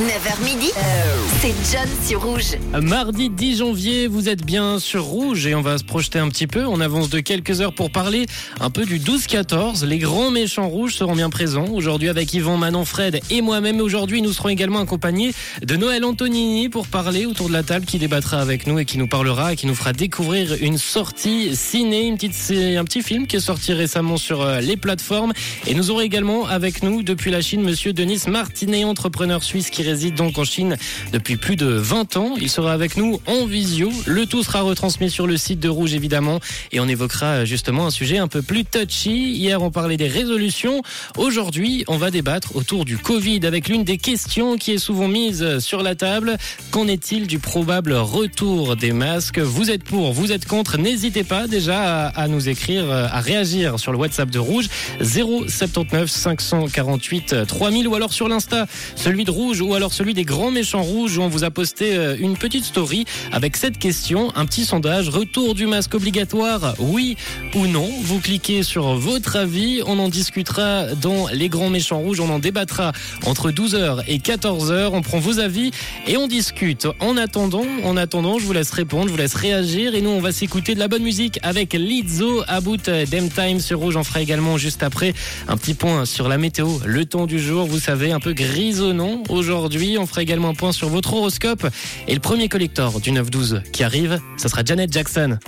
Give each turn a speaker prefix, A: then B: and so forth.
A: 9h midi, c'est John sur Rouge.
B: Mardi 10 janvier, vous êtes bien sur Rouge et on va se projeter un petit peu. On avance de quelques heures pour parler un peu du 12-14. Les grands méchants rouges seront bien présents aujourd'hui avec Yvan, Manon, Fred et moi-même. Aujourd'hui, nous serons également accompagnés de Noël Antonini pour parler autour de la table qui débattra avec nous et qui nous parlera et qui nous fera découvrir une sortie ciné, une petite, un petit film qui est sorti récemment sur euh, les plateformes. Et nous aurons également avec nous depuis la Chine Monsieur Denis Martinet, entrepreneur suisse qui réside donc en Chine depuis plus de 20 ans. Il sera avec nous en visio. Le tout sera retransmis sur le site de Rouge évidemment et on évoquera euh, justement un sujet un peu plus touchy. Hier on parlait des résolutions. Aujourd'hui on va débattre autour du Covid avec l'une des questions qui est souvent mise sur la table. Qu'en est-il du probable retour des masques? Vous êtes pour, vous êtes contre N'hésitez pas déjà à, nous écrire, euh, à réagir sur le WhatsApp de Rouge 079 548 3000 ou alors sur l'Insta celui de Rouge ou alors celui des grands méchants rouges où on vous a posté euh, une petite story avec cette question, un petit sondage, retour du masque obligatoire, oui ou non? Vous cliquez sur votre avis, on en discutera dans les grands méchants rouges, on en débattra entre 12h et 14h, on prend vos avis et on discute. En attendant, en attendant, je vous laisse répondre, je vous laisse réagir et nous on va s'écouter de la bonne musique avec Lizzo, About Them Time sur Rouge, on fera également juste après un petit point sur la météo, le temps du jour, vous savez, un peu grisonnant aujourd'hui. On fera également un point sur votre horoscope. Et le premier collector du 9-12 qui arrive, ça sera Janet Jackson.